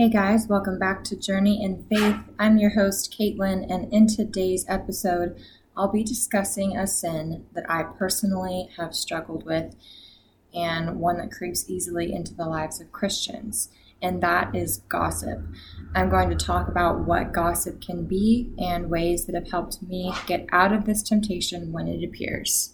Hey guys, welcome back to Journey in Faith. I'm your host, Caitlin, and in today's episode, I'll be discussing a sin that I personally have struggled with and one that creeps easily into the lives of Christians, and that is gossip. I'm going to talk about what gossip can be and ways that have helped me get out of this temptation when it appears.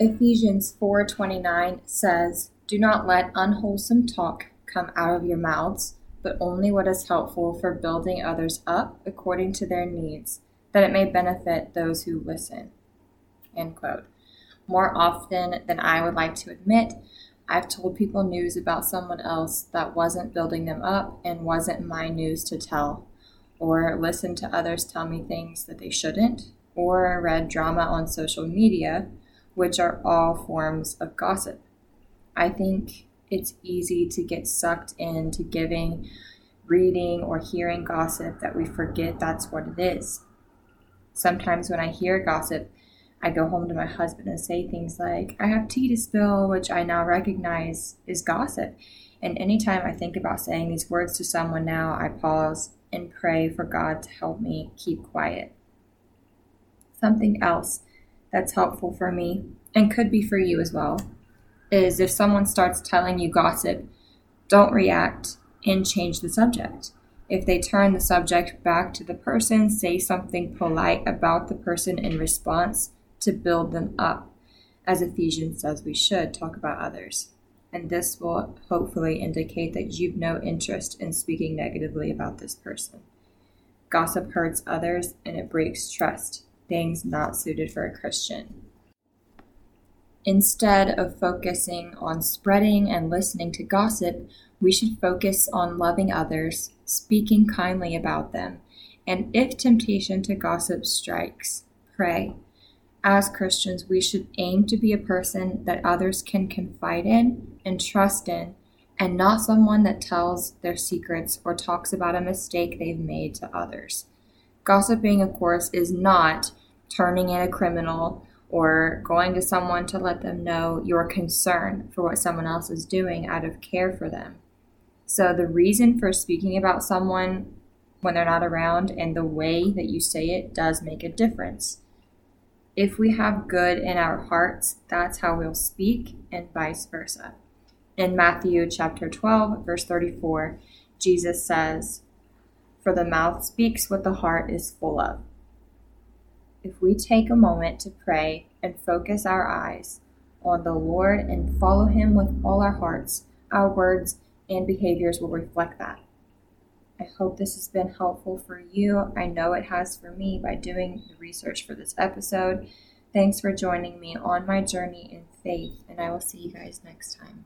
Ephesians 4:29 says, "Do not let unwholesome talk come out of your mouths, but only what is helpful for building others up according to their needs, that it may benefit those who listen." End quote. More often than I would like to admit, I've told people news about someone else that wasn't building them up and wasn't my news to tell, or listened to others tell me things that they shouldn't, or read drama on social media which are all forms of gossip. I think it's easy to get sucked into giving, reading, or hearing gossip that we forget that's what it is. Sometimes when I hear gossip, I go home to my husband and say things like, I have tea to spill, which I now recognize is gossip. And anytime I think about saying these words to someone now, I pause and pray for God to help me keep quiet. Something else that's helpful for me and could be for you as well is if someone starts telling you gossip, don't react and change the subject. If they turn the subject back to the person, say something polite about the person in response to build them up, as Ephesians says we should talk about others. And this will hopefully indicate that you've no interest in speaking negatively about this person. Gossip hurts others and it breaks trust things not suited for a Christian. Instead of focusing on spreading and listening to gossip, we should focus on loving others, speaking kindly about them, and if temptation to gossip strikes, pray. As Christians, we should aim to be a person that others can confide in and trust in, and not someone that tells their secrets or talks about a mistake they've made to others. Gossiping, of course, is not turning in a criminal or going to someone to let them know your concern for what someone else is doing out of care for them. So, the reason for speaking about someone when they're not around and the way that you say it does make a difference. If we have good in our hearts, that's how we'll speak, and vice versa. In Matthew chapter 12, verse 34, Jesus says, for the mouth speaks what the heart is full of. If we take a moment to pray and focus our eyes on the Lord and follow Him with all our hearts, our words and behaviors will reflect that. I hope this has been helpful for you. I know it has for me by doing the research for this episode. Thanks for joining me on my journey in faith, and I will see you guys next time.